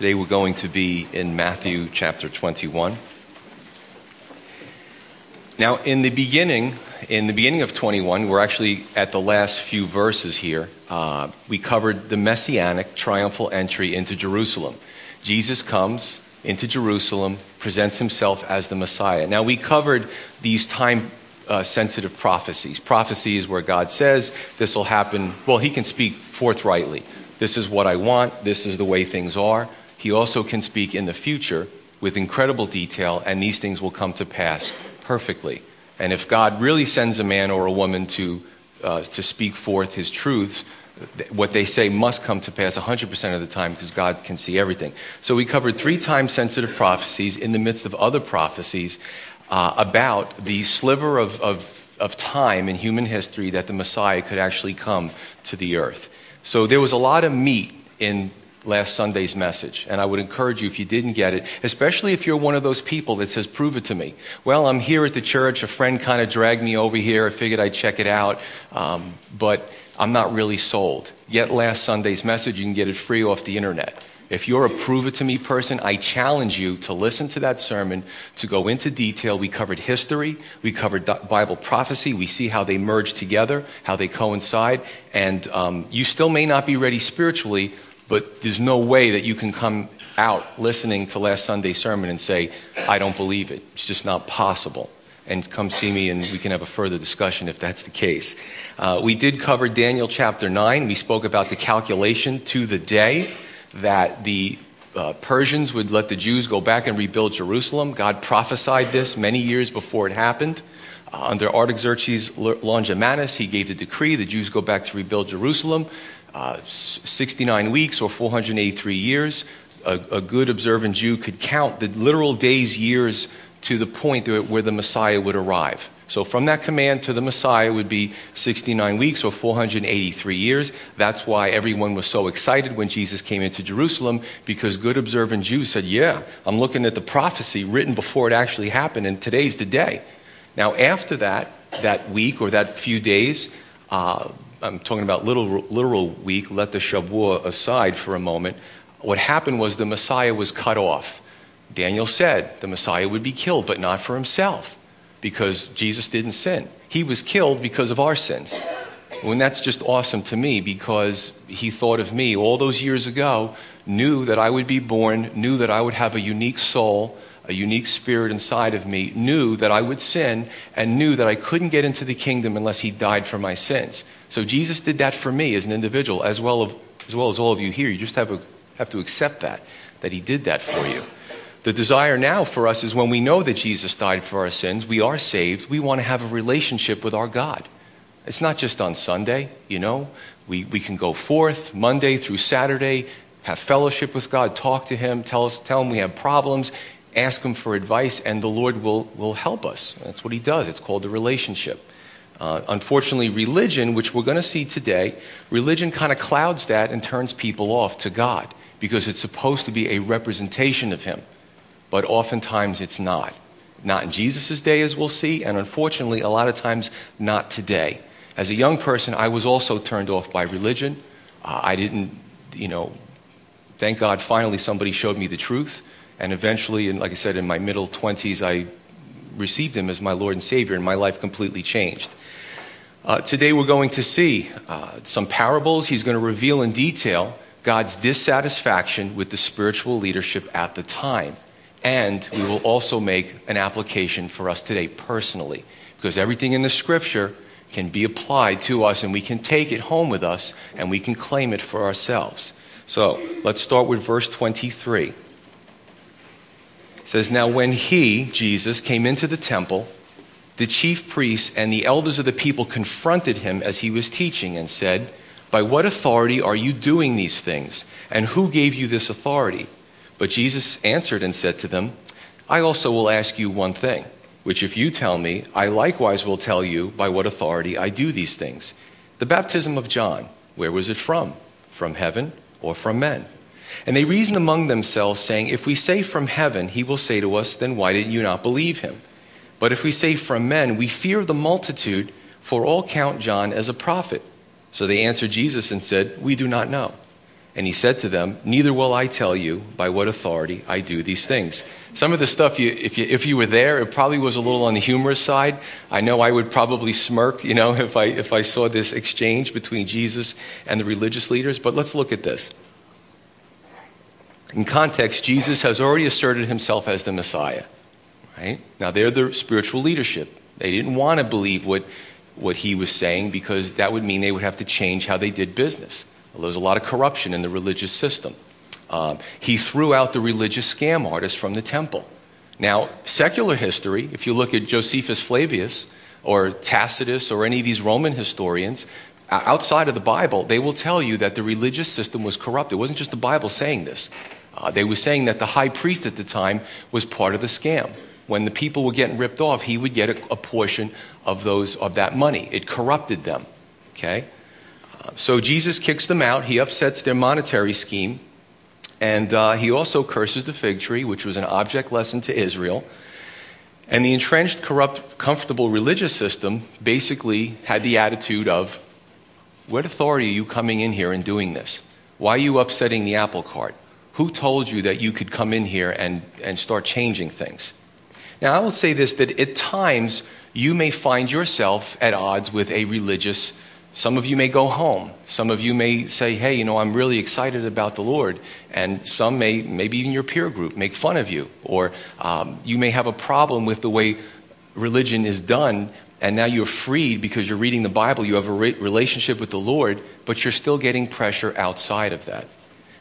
Today we're going to be in Matthew chapter 21. Now, in the beginning, in the beginning of 21, we're actually at the last few verses here. Uh, we covered the messianic triumphal entry into Jerusalem. Jesus comes into Jerusalem, presents himself as the Messiah. Now, we covered these time uh, sensitive prophecies. Prophecy is where God says this will happen. Well, he can speak forthrightly. This is what I want. This is the way things are. He also can speak in the future with incredible detail, and these things will come to pass perfectly. And if God really sends a man or a woman to, uh, to speak forth his truths, what they say must come to pass 100% of the time because God can see everything. So we covered three time sensitive prophecies in the midst of other prophecies uh, about the sliver of, of, of time in human history that the Messiah could actually come to the earth. So there was a lot of meat in last Sunday's message. And I would encourage you, if you didn't get it, especially if you're one of those people that says, prove it to me. Well, I'm here at the church. A friend kind of dragged me over here. I figured I'd check it out. Um, but I'm not really sold. Get last Sunday's message. You can get it free off the internet. If you're a prove it to me person, I challenge you to listen to that sermon, to go into detail. We covered history, we covered Bible prophecy, we see how they merge together, how they coincide, and um, you still may not be ready spiritually, but there's no way that you can come out listening to last Sunday's sermon and say, I don't believe it. It's just not possible and come see me and we can have a further discussion if that's the case. Uh, we did cover Daniel chapter 9. We spoke about the calculation to the day that the uh, Persians would let the Jews go back and rebuild Jerusalem. God prophesied this many years before it happened. Uh, under Artaxerxes Longimanus, he gave the decree the Jews go back to rebuild Jerusalem. Uh, 69 weeks or 483 years. A, good observant Jew could count the literal days, years to the point where the Messiah would arrive. So from that command to the Messiah would be 69 weeks or 483 years. That's why everyone was so excited when Jesus came into Jerusalem because good observant Jews said, Yeah, I'm looking at the prophecy written before it actually happened, and today's the day. Now, after that, that week or that few days, uh, I'm talking about literal, literal week, let the Shavuot aside for a moment. What happened was the Messiah was cut off. Daniel said the Messiah would be killed, but not for himself because Jesus didn't sin. He was killed because of our sins. And that's just awesome to me because he thought of me all those years ago, knew that I would be born, knew that I would have a unique soul, a unique spirit inside of me, knew that I would sin, and knew that I couldn't get into the kingdom unless he died for my sins. So Jesus did that for me as an individual, as well, of, as, well as all of you here. You just have, a, have to accept that, that he did that for you. The desire now for us is when we know that Jesus died for our sins, we are saved, we want to have a relationship with our God. It's not just on Sunday, you know. We, we can go forth Monday through Saturday, have fellowship with God, talk to Him, tell, us, tell Him we have problems, ask Him for advice, and the Lord will, will help us. That's what He does. It's called the relationship. Uh, unfortunately, religion, which we're going to see today, religion kind of clouds that and turns people off to God because it's supposed to be a representation of Him but oftentimes it's not. Not in Jesus' day, as we'll see, and unfortunately, a lot of times not today. As a young person, I was also turned off by religion. Uh, I didn't, you know, thank God finally somebody showed me the truth. And eventually, and like I said, in my middle 20s, I received Him as my Lord and Savior, and my life completely changed. Uh, today, we're going to see uh, some parables. He's going to reveal in detail God's dissatisfaction with the spiritual leadership at the time. And we will also make an application for us today personally, because everything in the scripture can be applied to us and we can take it home with us and we can claim it for ourselves. So let's start with verse 23. Says, Now when he, Jesus, came into the temple, the chief priests and the elders of the people confronted him as he was teaching and said, By what authority are you doing these things? And who gave you this authority? But Jesus answered and said to them, I also will ask you one thing, which if you tell me, I likewise will tell you by what authority I do these things. The baptism of John, where was it from? From heaven or from men? And they reasoned among themselves, saying, If we say from heaven, he will say to us, Then why did you not believe him? But if we say from men, we fear the multitude, for all count John as a prophet. So they answered Jesus and said, We do not know. And he said to them, Neither will I tell you by what authority I do these things. Some of the stuff, you, if, you, if you were there, it probably was a little on the humorous side. I know I would probably smirk, you know, if I, if I saw this exchange between Jesus and the religious leaders. But let's look at this. In context, Jesus has already asserted himself as the Messiah. Right? Now, they're the spiritual leadership. They didn't want to believe what, what he was saying because that would mean they would have to change how they did business. Well, there's a lot of corruption in the religious system. Um, he threw out the religious scam artists from the temple. Now, secular history, if you look at Josephus Flavius or Tacitus or any of these Roman historians, outside of the Bible, they will tell you that the religious system was corrupt. It wasn't just the Bible saying this. Uh, they were saying that the high priest at the time was part of the scam. When the people were getting ripped off, he would get a, a portion of those of that money. It corrupted them. Okay, uh, so Jesus kicks them out. He upsets their monetary scheme, and uh, he also curses the fig tree, which was an object lesson to Israel. And the entrenched, corrupt, comfortable religious system basically had the attitude of, "What authority are you coming in here and doing this? Why are you upsetting the apple cart?" Who told you that you could come in here and, and start changing things? Now, I will say this that at times you may find yourself at odds with a religious. Some of you may go home. Some of you may say, hey, you know, I'm really excited about the Lord. And some may, maybe even your peer group, make fun of you. Or um, you may have a problem with the way religion is done. And now you're freed because you're reading the Bible. You have a re- relationship with the Lord, but you're still getting pressure outside of that.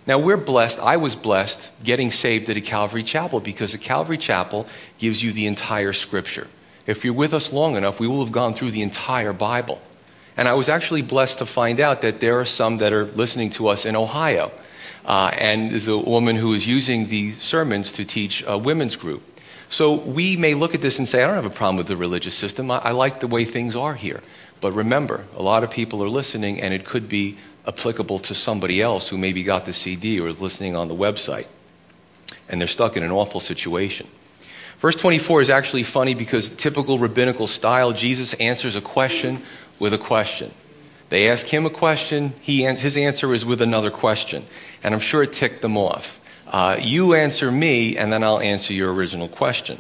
Now, we're blessed. I was blessed getting saved at a Calvary Chapel because a Calvary Chapel gives you the entire scripture. If you're with us long enough, we will have gone through the entire Bible. And I was actually blessed to find out that there are some that are listening to us in Ohio. Uh, and there's a woman who is using the sermons to teach a women's group. So we may look at this and say, I don't have a problem with the religious system. I, I like the way things are here. But remember, a lot of people are listening, and it could be applicable to somebody else who maybe got the CD or is listening on the website. And they're stuck in an awful situation. Verse 24 is actually funny because typical rabbinical style, Jesus answers a question with a question. They ask him a question, he, his answer is with another question. And I'm sure it ticked them off. Uh, you answer me, and then I'll answer your original question.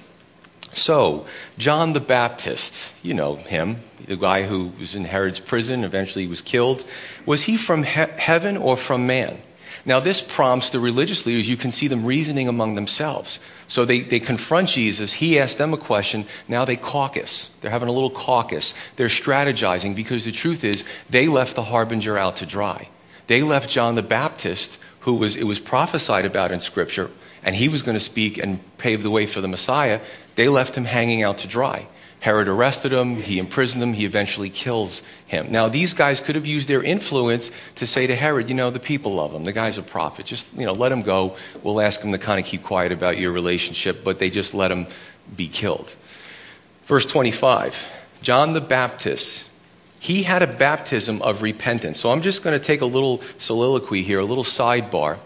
So, John the Baptist, you know him, the guy who was in Herod's prison, eventually he was killed. Was he from he- heaven or from man? Now, this prompts the religious leaders, you can see them reasoning among themselves. So they, they confront Jesus. He asks them a question. Now they caucus. They're having a little caucus. They're strategizing because the truth is they left the harbinger out to dry. They left John the Baptist, who was, it was prophesied about in Scripture, and he was going to speak and pave the way for the Messiah. They left him hanging out to dry. Herod arrested him, he imprisoned him, he eventually kills him. Now, these guys could have used their influence to say to Herod, you know, the people love him, the guy's a prophet, just, you know, let him go. We'll ask him to kind of keep quiet about your relationship, but they just let him be killed. Verse 25 John the Baptist, he had a baptism of repentance. So I'm just going to take a little soliloquy here, a little sidebar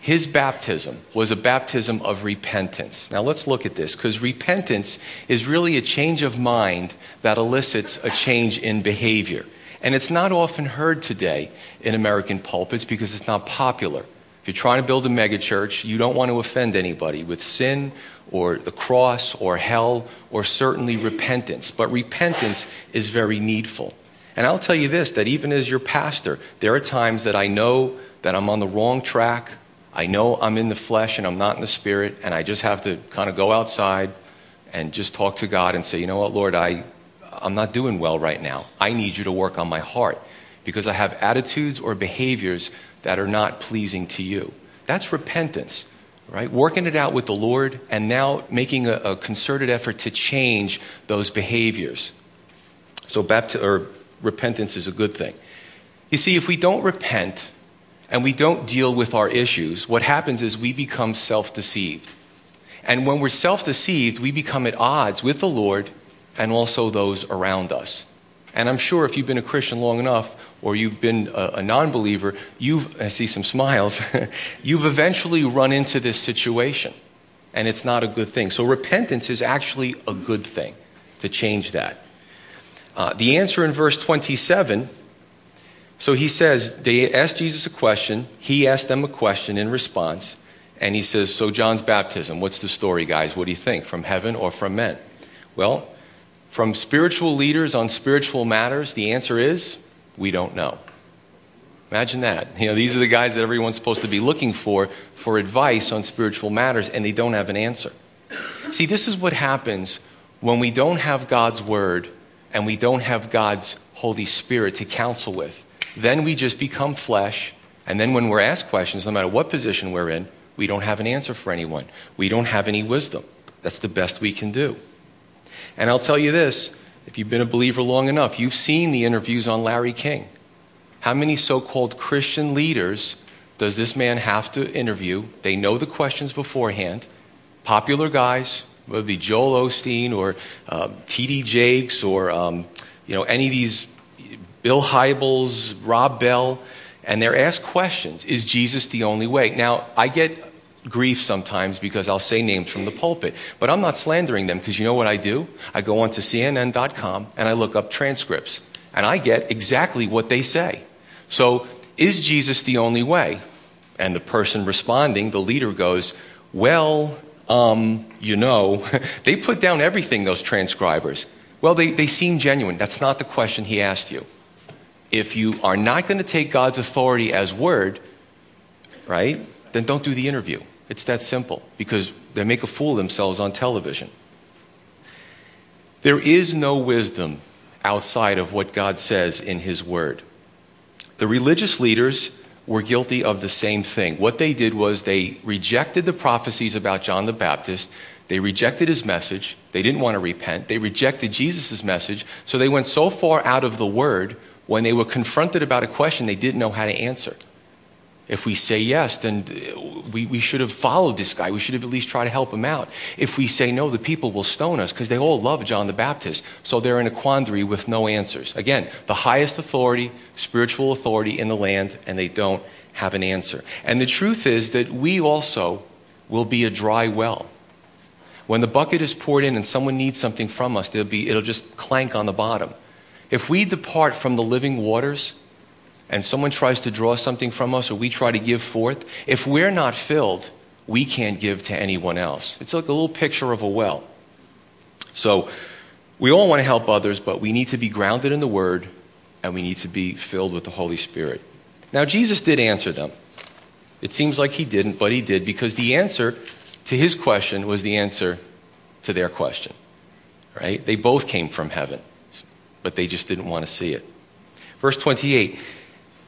his baptism was a baptism of repentance. Now let's look at this because repentance is really a change of mind that elicits a change in behavior. And it's not often heard today in American pulpits because it's not popular. If you're trying to build a megachurch, you don't want to offend anybody with sin or the cross or hell or certainly repentance. But repentance is very needful. And I'll tell you this that even as your pastor, there are times that I know that I'm on the wrong track I know I'm in the flesh and I'm not in the spirit, and I just have to kind of go outside and just talk to God and say, you know what, Lord, I, I'm not doing well right now. I need you to work on my heart because I have attitudes or behaviors that are not pleasing to you. That's repentance, right? Working it out with the Lord and now making a, a concerted effort to change those behaviors. So, bapti- or repentance is a good thing. You see, if we don't repent, and we don't deal with our issues, what happens is we become self deceived. And when we're self deceived, we become at odds with the Lord and also those around us. And I'm sure if you've been a Christian long enough, or you've been a, a non believer, you've, I see some smiles, you've eventually run into this situation. And it's not a good thing. So repentance is actually a good thing to change that. Uh, the answer in verse 27 So he says, they asked Jesus a question. He asked them a question in response. And he says, So, John's baptism, what's the story, guys? What do you think? From heaven or from men? Well, from spiritual leaders on spiritual matters, the answer is we don't know. Imagine that. You know, these are the guys that everyone's supposed to be looking for for advice on spiritual matters, and they don't have an answer. See, this is what happens when we don't have God's word and we don't have God's Holy Spirit to counsel with then we just become flesh. And then when we're asked questions, no matter what position we're in, we don't have an answer for anyone. We don't have any wisdom. That's the best we can do. And I'll tell you this if you've been a believer long enough, you've seen the interviews on Larry King. How many so called Christian leaders does this man have to interview? They know the questions beforehand. Popular guys, whether it be Joel Osteen or um, T.D. Jakes or um, you know, any of these Bill Hybels, Rob Bell, and they're asked questions Is Jesus the only way? Now, I get grief sometimes because I'll say names from the pulpit, but I'm not slandering them because you know what I do? I go onto CNN.com and I look up transcripts, and I get exactly what they say. So, is Jesus the only way? And the person responding, the leader goes, Well, um, you know, they put down everything, those transcribers. Well, they, they seem genuine. That's not the question he asked you if you are not going to take God's authority as word, right, then don't do the interview. It's that simple because they make a fool of themselves on television. There is no wisdom outside of what God says in His Word. The religious leaders were guilty of the same thing. What they did was they rejected the prophecies about John the Baptist. They rejected his message. They didn't want to repent. They rejected Jesus' message. So they went so far out of the Word when they were confronted about a question they didn't know how to answer. If we say yes, then uh, we, we should have followed this guy. We should have at least tried to help him out. If we say no, the people will stone us because they all love John the Baptist. So they're in a quandary with no answers. Again, the highest authority, spiritual authority in the land, and they don't have an answer. And the truth is that we also will be a dry well. When the bucket is poured in and someone needs something from us, be, it'll just clank on the bottom. If we depart from the living waters and someone tries to draw something from us or we try to give forth, if we're not filled, we can't give to anyone else. It's like a little picture of a well. So we all want to help others, but we need to be grounded in the Word and we need to be filled with the Holy Spirit. Now, Jesus did answer them. It seems like he didn't, but he did because the answer to his question was the answer to their question. Right? They both came from heaven but they just didn't want to see it. Verse 28.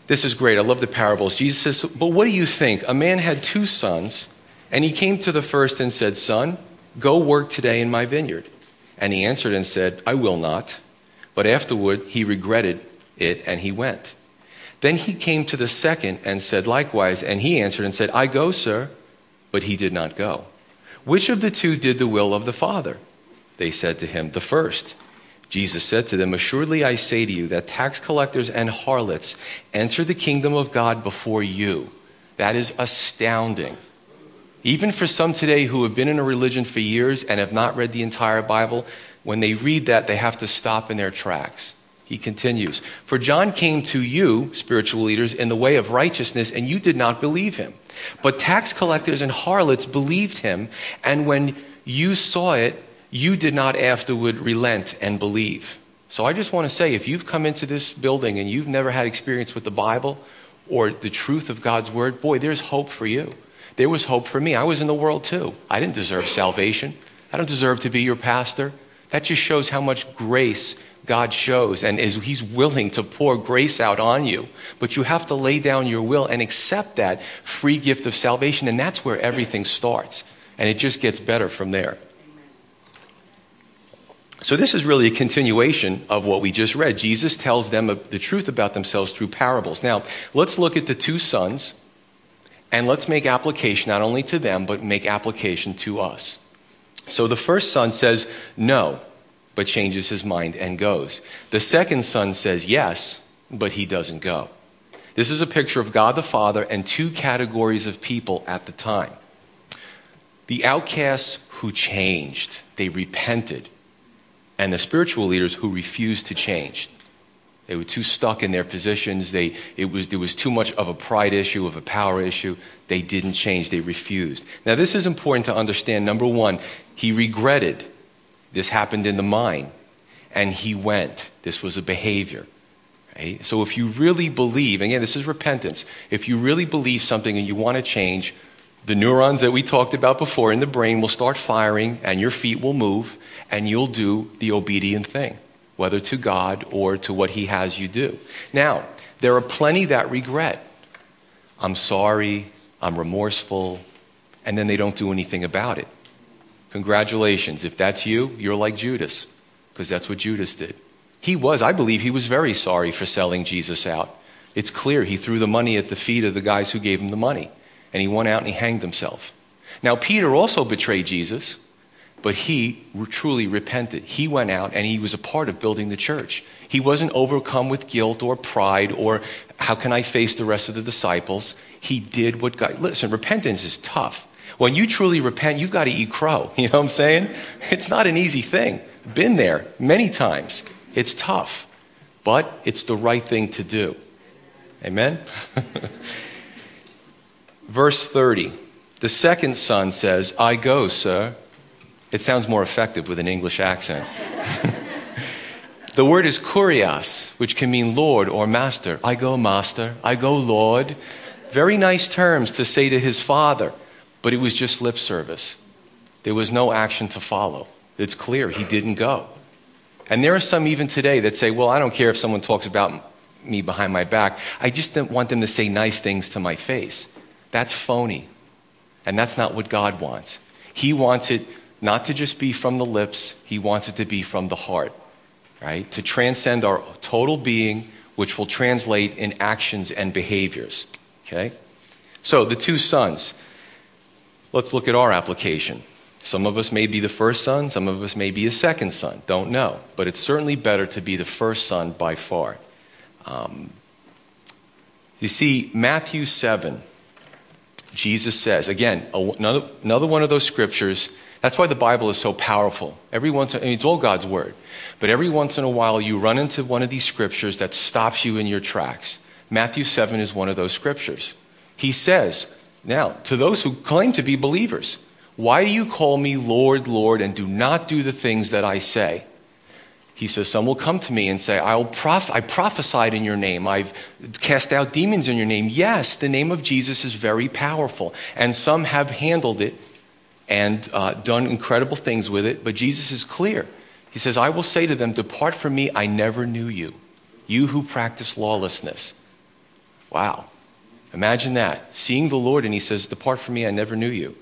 This is great. I love the parables. Jesus says, But what do you think? A man had two sons, and he came to the first and said, Son, go work today in my vineyard. And he answered and said, I will not. But afterward he regretted it, and he went. Then he came to the second and said likewise, and he answered and said, I go, sir. But he did not go. Which of the two did the will of the Father? They said to him, The first. Jesus said to them, Assuredly I say to you that tax collectors and harlots enter the kingdom of God before you. That is astounding. Even for some today who have been in a religion for years and have not read the entire Bible, when they read that, they have to stop in their tracks. He continues, For John came to you, spiritual leaders, in the way of righteousness, and you did not believe him. But tax collectors and harlots believed him, and when you saw it, you did not afterward relent and believe. So I just want to say if you've come into this building and you've never had experience with the Bible or the truth of God's word, boy, there's hope for you. There was hope for me. I was in the world too. I didn't deserve salvation. I don't deserve to be your pastor. That just shows how much grace God shows and is He's willing to pour grace out on you. But you have to lay down your will and accept that free gift of salvation. And that's where everything starts. And it just gets better from there. So, this is really a continuation of what we just read. Jesus tells them the truth about themselves through parables. Now, let's look at the two sons and let's make application not only to them, but make application to us. So, the first son says no, but changes his mind and goes. The second son says yes, but he doesn't go. This is a picture of God the Father and two categories of people at the time the outcasts who changed, they repented and the spiritual leaders who refused to change. They were too stuck in their positions. They, it was, there was too much of a pride issue, of a power issue. They didn't change. They refused. Now, this is important to understand. Number one, he regretted. This happened in the mind. And he went. This was a behavior. Right? So if you really believe, again, this is repentance. If you really believe something and you want to change, the neurons that we talked about before in the brain will start firing and your feet will move and you'll do the obedient thing whether to God or to what He has you do. Now, there are plenty that regret. I'm sorry, I'm remorseful, and then they don't do anything about it. Congratulations. If that's you, you're like Judas, because that's what Judas did. He was, I believe, he was very sorry for selling Jesus out. It's clear he threw the money at the feet of the guys who gave him the money, and he went out and he hanged himself. Now, Peter also betrayed Jesus. But he truly repented. He went out and he was a part of building the church. He wasn't overcome with guilt or pride or how can I face the rest of the disciples. He did what God. Listen, repentance is tough. When you truly repent, you've got to eat crow. You know what I'm saying? It's not an easy thing. Been there many times. It's tough, but it's the right thing to do. Amen? Verse 30. The second son says, I go, sir. It sounds more effective with an English accent. the word is kurios, which can mean Lord or Master. I go, Master. I go, Lord. Very nice terms to say to his father, but it was just lip service. There was no action to follow. It's clear he didn't go. And there are some even today that say, well, I don't care if someone talks about me behind my back. I just want them to say nice things to my face. That's phony. And that's not what God wants. He wants it not to just be from the lips, he wants it to be from the heart, right? To transcend our total being, which will translate in actions and behaviors, okay? So, the two sons. Let's look at our application. Some of us may be the first son, some of us may be a second son. Don't know. But it's certainly better to be the first son by far. Um, you see, Matthew 7, Jesus says, again, another, another one of those scriptures that's why the Bible is so powerful. Every once, I mean, it's all God's word. But every once in a while, you run into one of these scriptures that stops you in your tracks. Matthew 7 is one of those scriptures. He says, now, to those who claim to be believers, why do you call me Lord, Lord, and do not do the things that I say? He says, Some will come to me and say, I'll prof- I prophesied in your name. I've cast out demons in your name. Yes, the name of Jesus is very powerful. And some have handled it and uh, done incredible things with it. But Jesus is clear. He says, I will say to them, Depart from me, I never knew you, you who practice lawlessness. Wow. Imagine that. Seeing the Lord, and he says, Depart from me, I never knew you.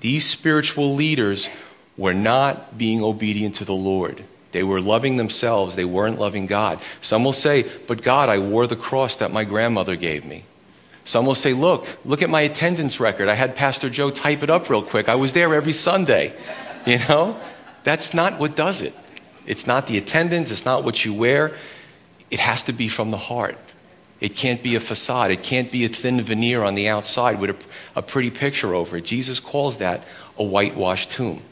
These spiritual leaders were not being obedient to the Lord. They were loving themselves, they weren't loving God. Some will say, But God, I wore the cross that my grandmother gave me. Some will say, Look, look at my attendance record. I had Pastor Joe type it up real quick. I was there every Sunday. You know? That's not what does it. It's not the attendance, it's not what you wear. It has to be from the heart. It can't be a facade, it can't be a thin veneer on the outside with a, a pretty picture over it. Jesus calls that a whitewashed tomb.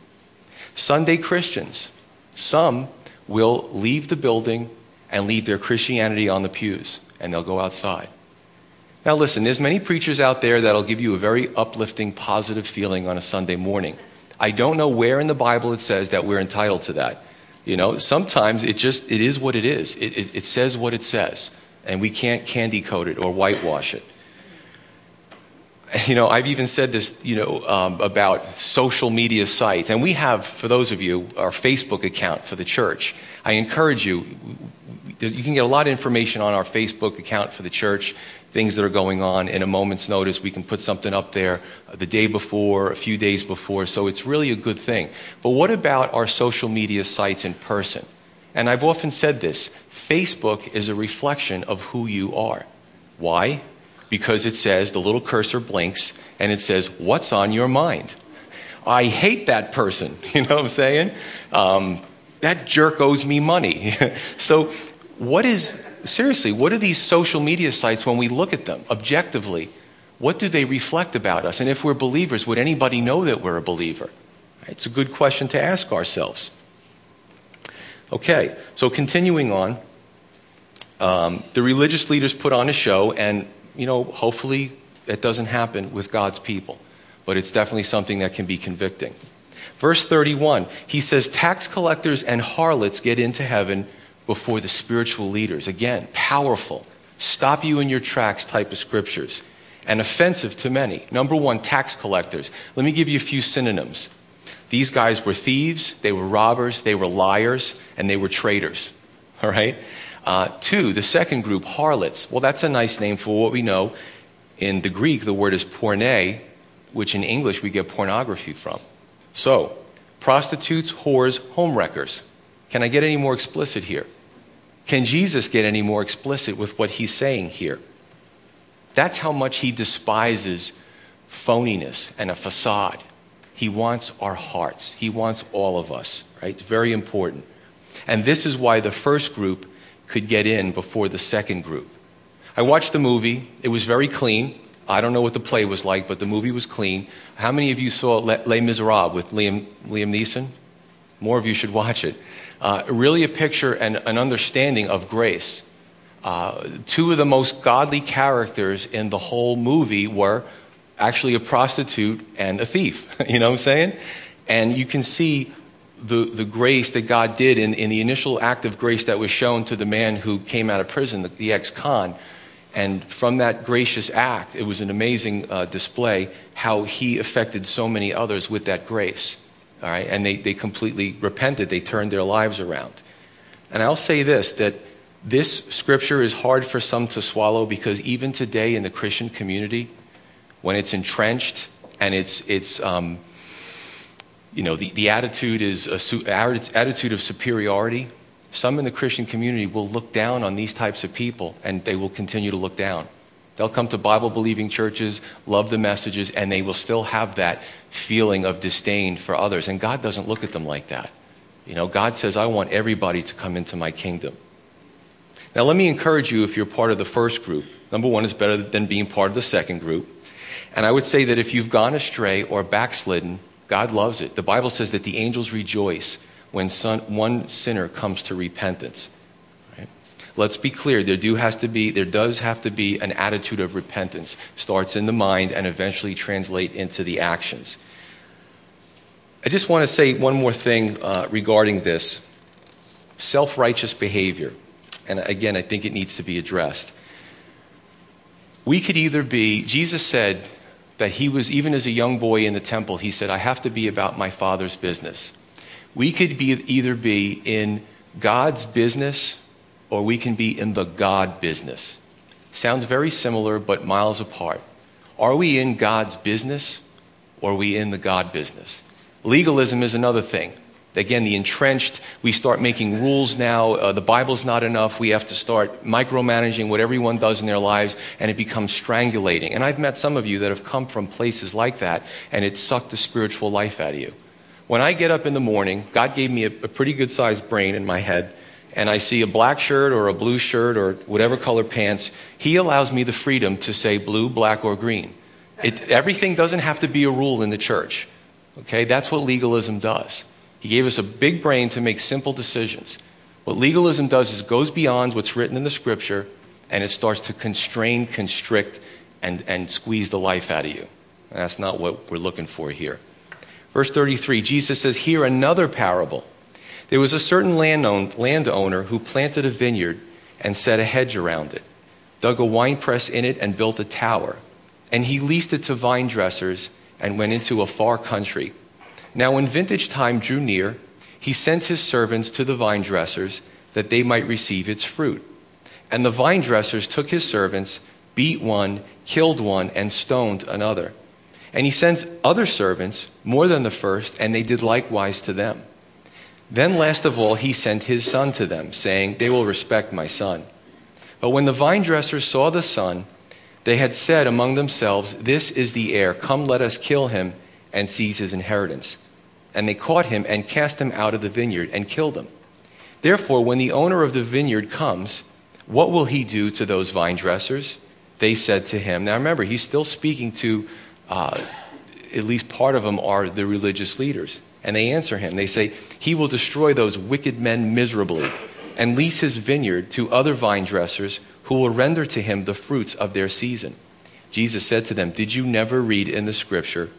Sunday Christians, some will leave the building and leave their Christianity on the pews, and they'll go outside. Now, listen, there's many preachers out there that'll give you a very uplifting, positive feeling on a Sunday morning. I don't know where in the Bible it says that we're entitled to that. You know, sometimes it just it is what it is. It, it, it says what it says, and we can't candy coat it or whitewash it. You know, I've even said this, you know, um, about social media sites, and we have, for those of you, our Facebook account for the church. I encourage you. You can get a lot of information on our Facebook account for the church things that are going on in a moment's notice. We can put something up there the day before, a few days before, so it's really a good thing. But what about our social media sites in person? And I've often said this Facebook is a reflection of who you are. Why? Because it says, the little cursor blinks, and it says, What's on your mind? I hate that person. You know what I'm saying? Um, that jerk owes me money. so, what is seriously, what are these social media sites when we look at them objectively? What do they reflect about us? And if we're believers, would anybody know that we're a believer? It's a good question to ask ourselves. Okay, so continuing on, Um, the religious leaders put on a show, and, you know, hopefully it doesn't happen with God's people. But it's definitely something that can be convicting. Verse 31, he says, Tax collectors and harlots get into heaven before the spiritual leaders. Again, powerful, stop you in your tracks type of scriptures, and offensive to many. Number one, tax collectors. Let me give you a few synonyms. These guys were thieves, they were robbers, they were liars, and they were traitors. All right? Uh, two, the second group, harlots. Well, that's a nice name for what we know. In the Greek, the word is porne, which in English we get pornography from. So, prostitutes, whores, homewreckers. Can I get any more explicit here? Can Jesus get any more explicit with what he's saying here? That's how much he despises phoniness and a facade. He wants our hearts. He wants all of us, right? It's very important. And this is why the first group could get in before the second group. I watched the movie. It was very clean. I don't know what the play was like, but the movie was clean. How many of you saw Les Miserables with Liam, Liam Neeson? More of you should watch it. Uh, really a picture and an understanding of grace. Uh, two of the most godly characters in the whole movie were actually a prostitute and a thief. you know what I'm saying? And you can see the, the grace that God did in, in the initial act of grace that was shown to the man who came out of prison, the, the ex con. And from that gracious act, it was an amazing uh, display how he affected so many others with that grace. All right? And they, they completely repented, they turned their lives around. And I'll say this that this scripture is hard for some to swallow because even today in the Christian community, when it's entrenched and it's, it's um, you know, the, the attitude is a attitude of superiority. Some in the Christian community will look down on these types of people and they will continue to look down. They'll come to Bible believing churches, love the messages, and they will still have that feeling of disdain for others. And God doesn't look at them like that. You know, God says, I want everybody to come into my kingdom. Now, let me encourage you if you're part of the first group. Number one is better than being part of the second group. And I would say that if you've gone astray or backslidden, God loves it. The Bible says that the angels rejoice when son, one sinner comes to repentance. Right? Let's be clear. There do has to be there does have to be an attitude of repentance. Starts in the mind and eventually translate into the actions. I just want to say one more thing uh, regarding this self-righteous behavior, and again, I think it needs to be addressed. We could either be. Jesus said that he was, even as a young boy in the temple, he said, I have to be about my father's business. We could be, either be in God's business or we can be in the God business. Sounds very similar, but miles apart. Are we in God's business or are we in the God business? Legalism is another thing. Again, the entrenched, we start making rules now. Uh, the Bible's not enough. We have to start micromanaging what everyone does in their lives, and it becomes strangulating. And I've met some of you that have come from places like that, and it sucked the spiritual life out of you. When I get up in the morning, God gave me a, a pretty good sized brain in my head, and I see a black shirt or a blue shirt or whatever color pants. He allows me the freedom to say blue, black, or green. It, everything doesn't have to be a rule in the church. Okay? That's what legalism does. He gave us a big brain to make simple decisions. What legalism does is goes beyond what's written in the scripture and it starts to constrain, constrict, and, and squeeze the life out of you. And that's not what we're looking for here. Verse 33, Jesus says, Hear another parable. There was a certain landowner who planted a vineyard and set a hedge around it, dug a winepress in it, and built a tower. And he leased it to vine dressers and went into a far country. Now, when vintage time drew near, he sent his servants to the vine dressers that they might receive its fruit. And the vine dressers took his servants, beat one, killed one, and stoned another. And he sent other servants, more than the first, and they did likewise to them. Then, last of all, he sent his son to them, saying, They will respect my son. But when the vine dressers saw the son, they had said among themselves, This is the heir. Come, let us kill him and seize his inheritance. And they caught him and cast him out of the vineyard and killed him. Therefore, when the owner of the vineyard comes, what will he do to those vine dressers? They said to him. Now remember, he's still speaking to, uh, at least part of them are the religious leaders. And they answer him. They say, He will destroy those wicked men miserably. and lease his vineyard to other vine dressers who will render to him the fruits of their season. Jesus said to them, Did you never read in the scripture,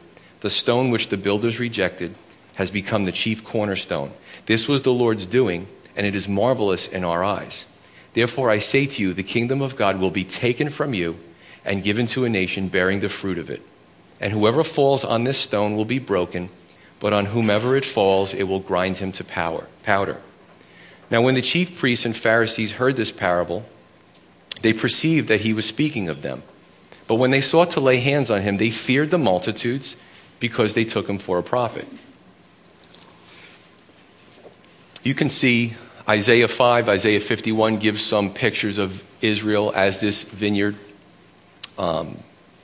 the stone which the builders rejected has become the chief cornerstone? This was the Lord's doing, and it is marvelous in our eyes. Therefore, I say to you, the kingdom of God will be taken from you and given to a nation bearing the fruit of it. And whoever falls on this stone will be broken, but on whomever it falls, it will grind him to power, powder. Now, when the chief priests and Pharisees heard this parable, they perceived that he was speaking of them. But when they sought to lay hands on him, they feared the multitudes because they took him for a prophet. You can see Isaiah 5, Isaiah 51 gives some pictures of Israel as this vineyard. Um,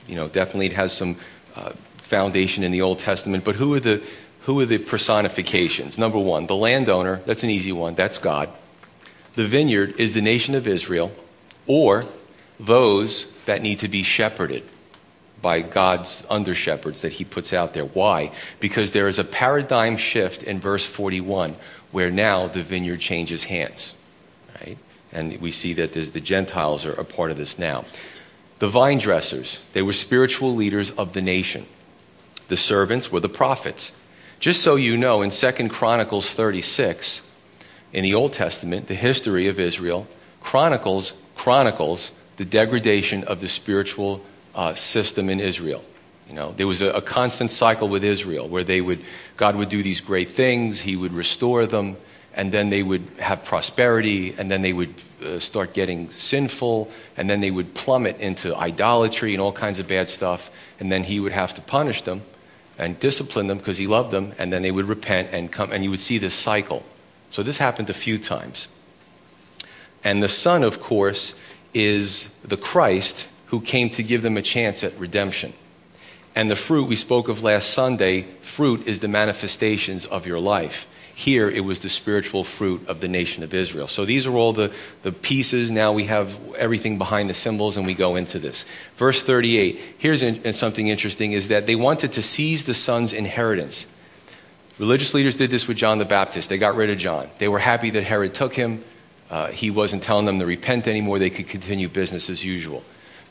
you know, definitely it has some uh, foundation in the Old Testament. But who are the who are the personifications? Number one, the landowner. That's an easy one. That's God. The vineyard is the nation of Israel, or those that need to be shepherded by God's under shepherds that He puts out there. Why? Because there is a paradigm shift in verse 41 where now the vineyard changes hands. Right? And we see that the Gentiles are a part of this now. The vine dressers, they were spiritual leaders of the nation. The servants were the prophets. Just so you know, in 2 Chronicles 36, in the Old Testament, the history of Israel chronicles chronicles the degradation of the spiritual uh, system in Israel. You know, there was a, a, constant cycle with Israel where they would, God would do these great things, He would restore them, and then they would have prosperity, and then they would uh, start getting sinful, and then they would plummet into idolatry and all kinds of bad stuff, and then He would have to punish them and discipline them because He loved them, and then they would repent and come, and you would see this cycle. So this happened a few times. And the Son, of course, is the Christ who came to give them a chance at redemption. And the fruit we spoke of last Sunday, fruit is the manifestations of your life. Here it was the spiritual fruit of the nation of Israel. So these are all the, the pieces. Now we have everything behind the symbols and we go into this. Verse 38, here's in, something interesting is that they wanted to seize the son's inheritance. Religious leaders did this with John the Baptist. They got rid of John. They were happy that Herod took him. Uh, he wasn't telling them to repent anymore. They could continue business as usual.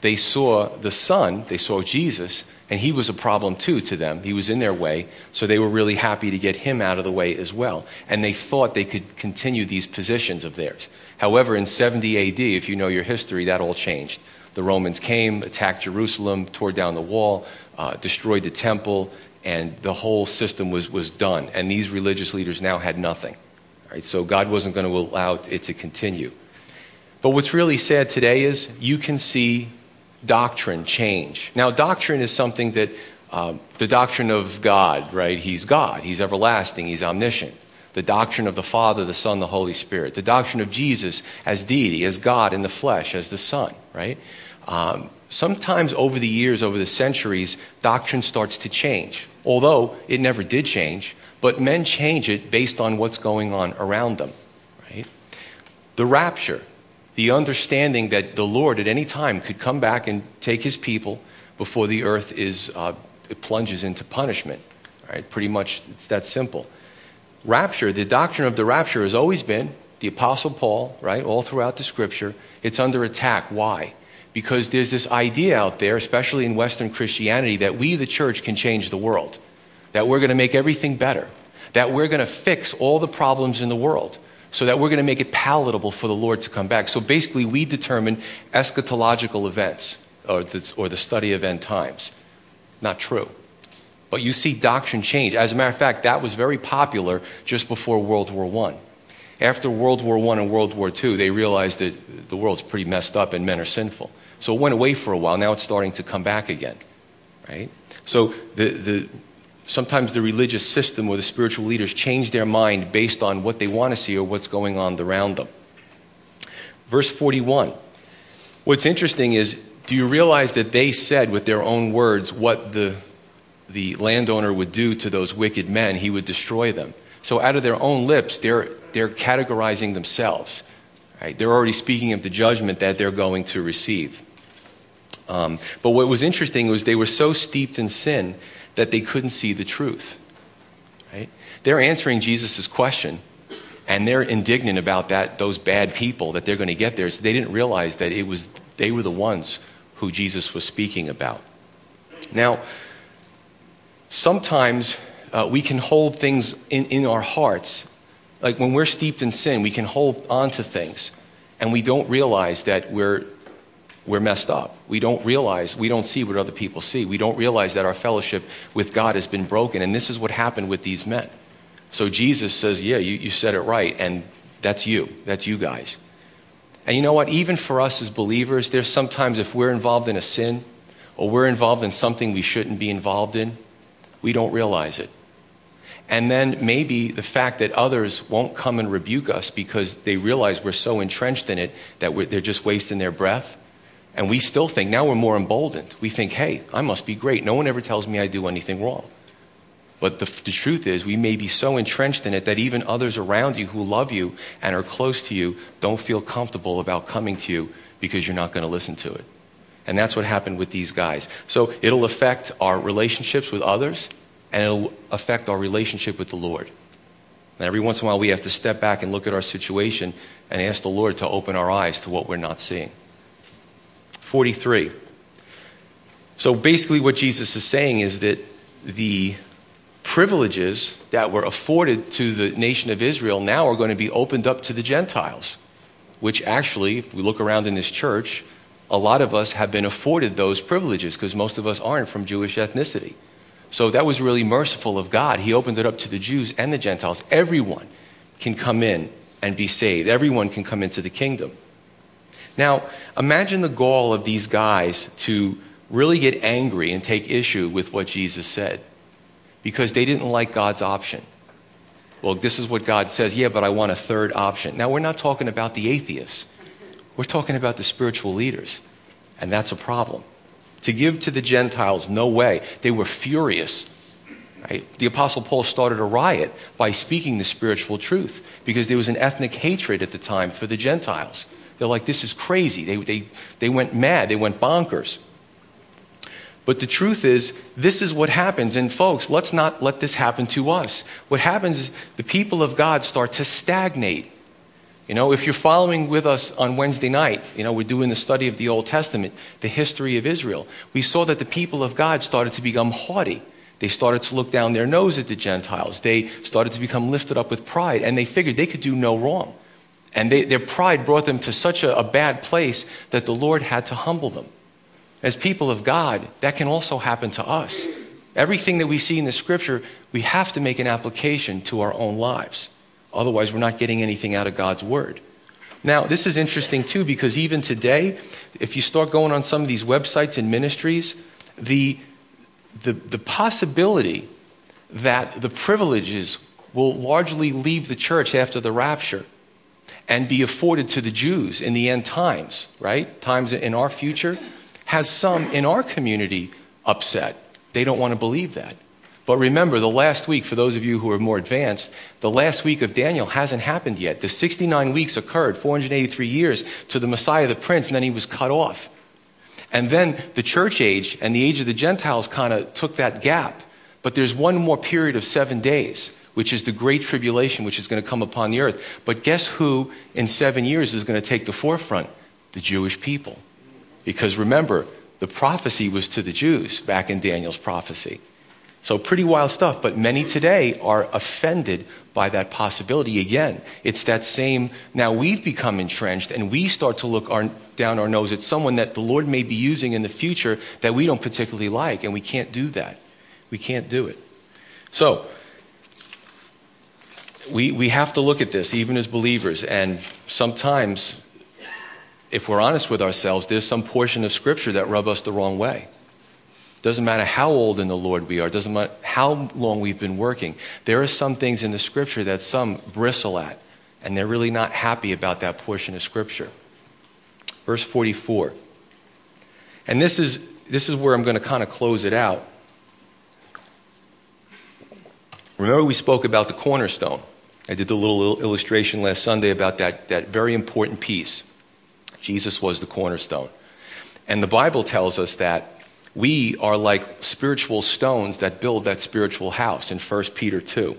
They saw the son, they saw Jesus, and he was a problem too to them. He was in their way, so they were really happy to get him out of the way as well. And they thought they could continue these positions of theirs. However, in 70 AD, if you know your history, that all changed. The Romans came, attacked Jerusalem, tore down the wall, uh, destroyed the temple, and the whole system was, was done. And these religious leaders now had nothing. Right? So God wasn't going to allow it to continue. But what's really sad today is you can see doctrine change. Now, doctrine is something that uh, the doctrine of God, right? He's God, He's everlasting, He's omniscient. The doctrine of the Father, the Son, the Holy Spirit. The doctrine of Jesus as deity, as God in the flesh, as the Son, right? Um, sometimes over the years, over the centuries, doctrine starts to change. Although it never did change, but men change it based on what's going on around them, right? The rapture, the understanding that the Lord at any time could come back and take his people before the earth is, uh, plunges into punishment, right? Pretty much it's that simple. Rapture, the doctrine of the rapture has always been the Apostle Paul, right? All throughout the scripture, it's under attack. Why? Because there's this idea out there, especially in Western Christianity, that we, the church, can change the world that we're going to make everything better, that we're going to fix all the problems in the world, so that we're going to make it palatable for the Lord to come back. So basically, we determine eschatological events or the, or the study of end times. Not true. But you see doctrine change. As a matter of fact, that was very popular just before World War I. After World War I and World War II, they realized that the world's pretty messed up and men are sinful. So it went away for a while. Now it's starting to come back again. Right? So the, the, sometimes the religious system or the spiritual leaders change their mind based on what they want to see or what's going on around them. Verse 41. What's interesting is do you realize that they said with their own words what the, the landowner would do to those wicked men? He would destroy them. So, out of their own lips, they're, they're categorizing themselves. Right? They're already speaking of the judgment that they're going to receive. Um, but what was interesting was they were so steeped in sin that they couldn't see the truth. Right? They're answering Jesus' question, And they're indignant about that, those bad people that they're going to get there. So they didn't realize that it was, they were the ones who Jesus was speaking about. Now, sometimes uh, we can hold things in, in our hearts. Like when we're steeped in sin, we can hold on to things and we don't realize that we're, we're messed up. We don't realize, we don't see what other people see. We don't realize that our fellowship with God has been broken. And this is what happened with these men. So Jesus says, Yeah, you, you said it right. And that's you. That's you guys. And you know what? Even for us as believers, there's sometimes if we're involved in a sin or we're involved in something we shouldn't be involved in, we don't realize it. And then maybe the fact that others won't come and rebuke us because they realize we're so entrenched in it that they're just wasting their breath. And we still think, now we're more emboldened. We think, hey, I must be great. No one ever tells me I do anything wrong. But the, the, truth is, we may be so entrenched in it that even others around you who love you and are close to you don't feel comfortable about coming to you because you're not going to listen to it. And that's what happened with these guys. So it'll affect our relationships with others, and it'll affect our relationship with the Lord. And every once in a while, we have to step back and look at our situation and ask the Lord to open our eyes to what we're not seeing. 43. So basically, what Jesus is saying is that the privileges that were afforded to the nation of Israel now are going to be opened up to the Gentiles, which actually, if we look around in this church, a lot of us have been afforded those privileges because most of us aren't from Jewish ethnicity. So that was really merciful of God. He opened it up to the Jews and the Gentiles. Everyone can come in and be saved, everyone can come into the kingdom. Now, imagine the gall of these guys to really get angry and take issue with what Jesus said because they didn't like God's option. Well, this is what God says. Yeah, but I want a third option. Now, we're not talking about the atheists. We're talking about the spiritual leaders. And that's a problem. To give to the Gentiles, no way. They were furious. Right? The Apostle Paul started a riot by speaking the spiritual truth because there was an ethnic hatred at the time for the Gentiles. They're like, this is crazy. They, they, they went mad, they went bonkers. But the truth is, this is what happens. And folks, let's not let this happen to us. What happens is the people of God start to stagnate. You know, if you're following with us on Wednesday night, you know, we're doing the study of the Old Testament, the history of Israel. We saw that the people of God started to become haughty. They started to look down their nose at the Gentiles. They started to become lifted up with pride, and they figured they could do no wrong. And they, their pride brought them to such a, a bad place that the Lord had to humble them. As people of God, that can also happen to us. Everything that we see in the scripture, we have to make an application to our own lives. Otherwise, we're not getting anything out of God's word. Now, this is interesting too because even today, if you start going on some of these websites and ministries, the, the, the possibility that the privileges will largely leave the church after the rapture and be afforded to the Jews in the end times, right? Times in our future, has some in our community upset. They don't want to believe that. But remember, the last week, for those of you who are more advanced, the last week of Daniel hasn't happened yet. The 69 weeks occurred, 483 years to the Messiah, the Prince, and then he was cut off. And then the church age and the age of the Gentiles kind of took that gap. But there's one more period of seven days, which is the great tribulation, which is going to come upon the earth. But guess who in seven years is going to take the forefront? The Jewish people. Because remember, the prophecy was to the Jews back in Daniel's prophecy. So, pretty wild stuff, but many today are offended by that possibility. Again, it's that same, now we've become entrenched and we start to look our, down our nose at someone that the Lord may be using in the future that we don't particularly like, and we can't do that. We can't do it. So, we, we have to look at this, even as believers, and sometimes, if we're honest with ourselves, there's some portion of Scripture that rub us the wrong way. Doesn't matter how old in the Lord we are, doesn't matter how long we've been working. There are some things in the Scripture that some bristle at, and they're really not happy about that portion of Scripture. Verse 44. And this is, this is where I'm going to kind of close it out. Remember, we spoke about the cornerstone. I did the little illustration last Sunday about that, that very important piece. Jesus was the cornerstone. And the Bible tells us that we are like spiritual stones that build that spiritual house in 1 Peter 2.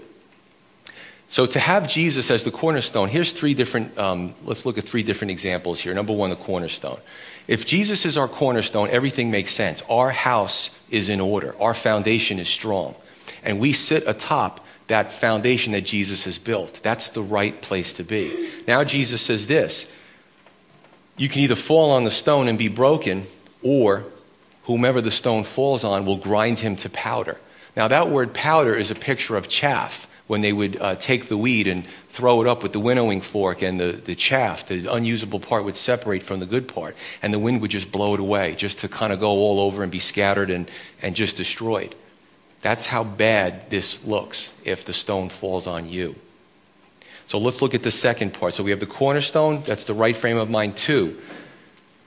So to have Jesus as the cornerstone, here's three different, um, let's look at three different examples here. Number one, the cornerstone. If Jesus is our cornerstone, everything makes sense. Our house is in order, our foundation is strong. And we sit atop that foundation that Jesus has built. That's the right place to be. Now, Jesus says this you can either fall on the stone and be broken, or whomever the stone falls on will grind him to powder. Now, that word powder is a picture of chaff when they would uh, take the weed and throw it up with the winnowing fork, and the, the chaff, the unusable part, would separate from the good part, and the wind would just blow it away, just to kind of go all over and be scattered and, and just destroyed. That's how bad this looks if the stone falls on you. So let's look at the second part. So we have the cornerstone, that's the right frame of mind. too.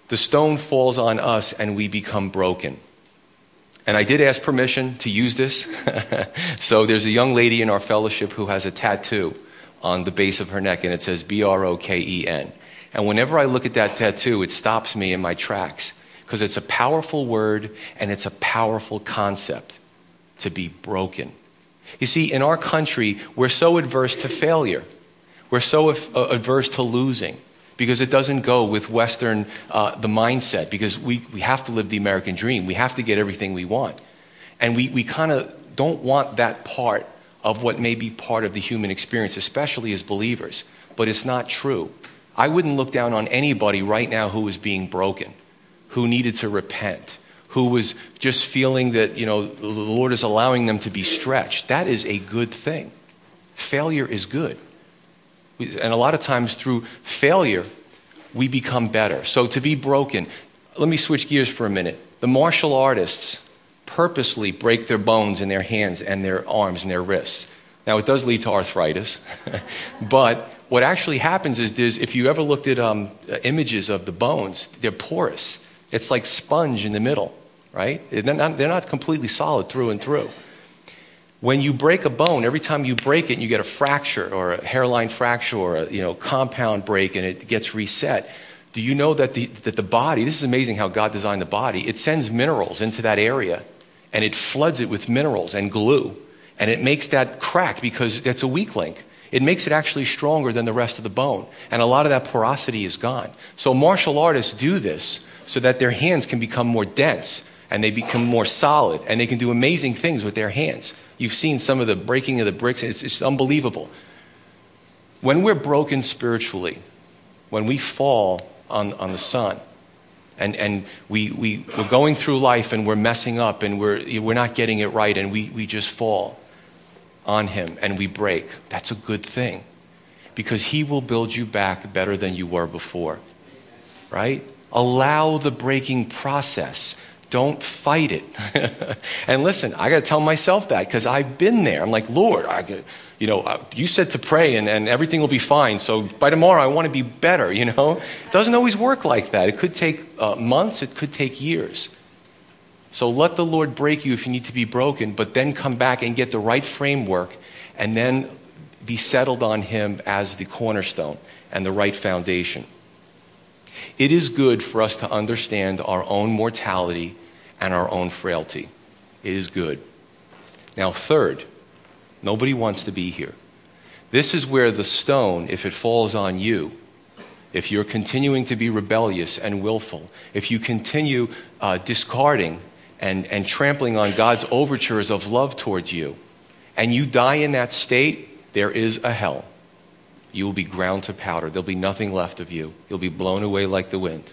the stone falls on us and we become broken. And I did ask permission to use this. so there's a young lady in our fellowship who has a tattoo on the base of her neck, and it says B R O K E N. And whenever I look at that tattoo, it stops me in my tracks because it's a powerful word and it's a powerful concept to be broken. You see, in our country, we're so adverse to failure, we're so averse to losing because it doesn't go with Western, uh, the mindset, because we, we have to live the American dream. We have to get everything we want. And we, we kind of don't want that part of what may be part of the human experience, especially as believers. But it's not true. I wouldn't look down on anybody right now who was being broken, who needed to repent, who was just feeling that, you know, the Lord is allowing them to be stretched. That is a good thing. Failure is good. And a lot of times through failure, we become better. So to be broken, let me switch gears for a minute. The martial artists purposely break their bones in their hands and their arms and their wrists. Now, it does lead to arthritis, but what actually happens is, if you ever looked at um, images of the bones, they're porous. It's like sponge in the middle, right? They're not, they're not completely solid through and through. When you break a bone, every time you break it you get a fracture or a hairline fracture or a you know, compound break and it gets reset, do you know that the, that the body, this is amazing how God designed the body, it sends minerals into that area and it floods it with minerals and glue and it makes that crack because that's a weak link. It makes it actually stronger than the rest of the bone. And a lot of that porosity is gone. So martial artists do this so that their hands can become more dense and they become more solid and they can do amazing things with their hands. You've seen some of the breaking of the bricks, it's, it's unbelievable. When we're broken spiritually, when we fall on, on the Son, and, and we, we, we're going through life and we're messing up and we're, we're not getting it right and we, we just fall on Him and we break, that's a good thing because He will build you back better than you were before. Right? Allow the breaking process. Don't fight it. and listen, I got to tell myself that because I've been there. I'm like, Lord, I, you know, uh, you said to pray and, and everything will be fine. So by tomorrow, I want to be better, you know? It doesn't always work like that. It could take uh, months, it could take years. So let the Lord break you if you need to be broken, but then come back and get the right framework and then be settled on Him as the cornerstone and the right foundation. It is good for us to understand our own mortality and our own frailty. It is good. Now, third, nobody wants to be here. This is where the stone, if it falls on you, if you're continuing to be rebellious and willful, if you continue uh, discarding and, and trampling on God's overtures of love towards you, and you die in that state, there is a hell you will be ground to powder. There'll be nothing left of you. You'll be blown away like the wind.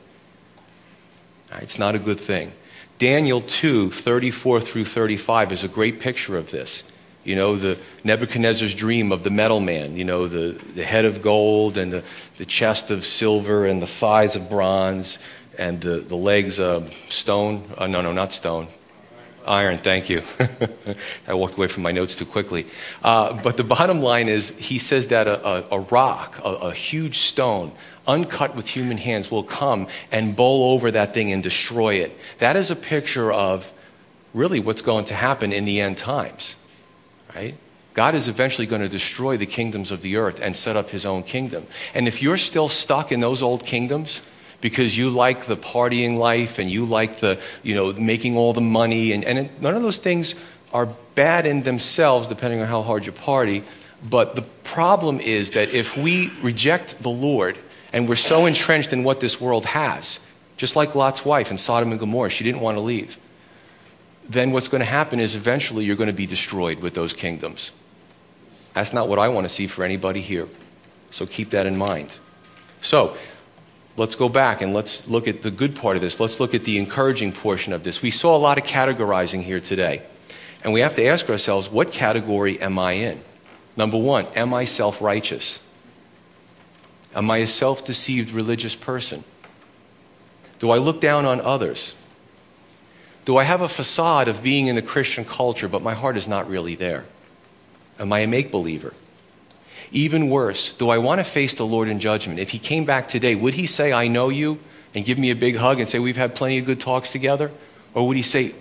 It's not a good thing. Daniel 2, 34 through 35 is a great picture of this. You know, the Nebuchadnezzar's dream of the metal man, you know, the, the head of gold and the, the chest of silver and the thighs of bronze and the, the legs of stone. Uh, no, no, not stone. Iron, thank you. I walked away from my notes too quickly. Uh, but the bottom line is, he says that a, a, a rock, a, a, huge stone, uncut with human hands, will come and bowl over that thing and destroy it. That is a picture of really what's going to happen in the end times, right? God is eventually going to destroy the kingdoms of the earth and set up his own kingdom. And if you're still stuck in those old kingdoms, because you like the partying life and you like the, you know, making all the money. And, and it, none of those things are bad in themselves, depending on how hard you party. But the problem is that if we reject the Lord and we're so entrenched in what this world has, just like Lot's wife in Sodom and Gomorrah, she didn't want to leave, then what's going to happen is eventually you're going to be destroyed with those kingdoms. That's not what I want to see for anybody here. So keep that in mind. So, let's go back and let's look at the good part of this. Let's look at the encouraging portion of this. We saw a lot of categorizing here today. And we have to ask ourselves what category am I in? Number one, am I self righteous? Am I a self deceived religious person? Do I look down on others? Do I have a facade of being in the Christian culture, but my heart is not really there? Am I a make believer? Even worse, do I want to face the Lord in judgment? If He came back today, would He say, I know you, and give me a big hug and say, We've had plenty of good talks together? Or would He say,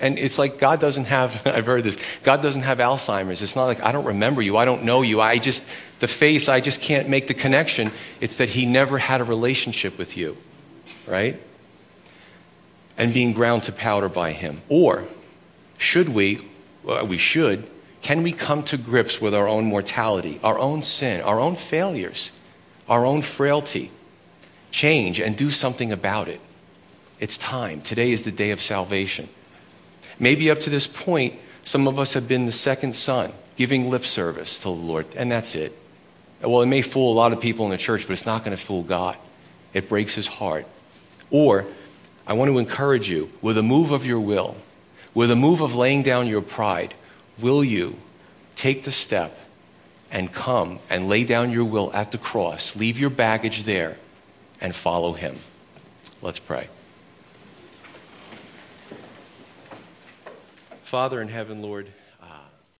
and it's like God doesn't have, I've heard this, God doesn't have Alzheimer's. It's not like I don't remember you, I don't know you, I just, the face, I just can't make the connection. It's that He never had a relationship with you, right? And being ground to powder by Him. Or, should we, well, we should, can we come to grips with our own mortality, our own sin, our own failures, our own frailty, change, and do something about it? It's time. Today is the day of salvation. Maybe up to this point, some of us have been the second son, giving lip service to the Lord, and that's it. Well, it may fool a lot of people in the church, but it's not going to fool God. It breaks his heart. Or, I want to encourage you with a move of your will, with a move of laying down your pride, Will you take the step and come and lay down your will at the cross, leave your baggage there, and follow him? Let's pray. Father in heaven, Lord,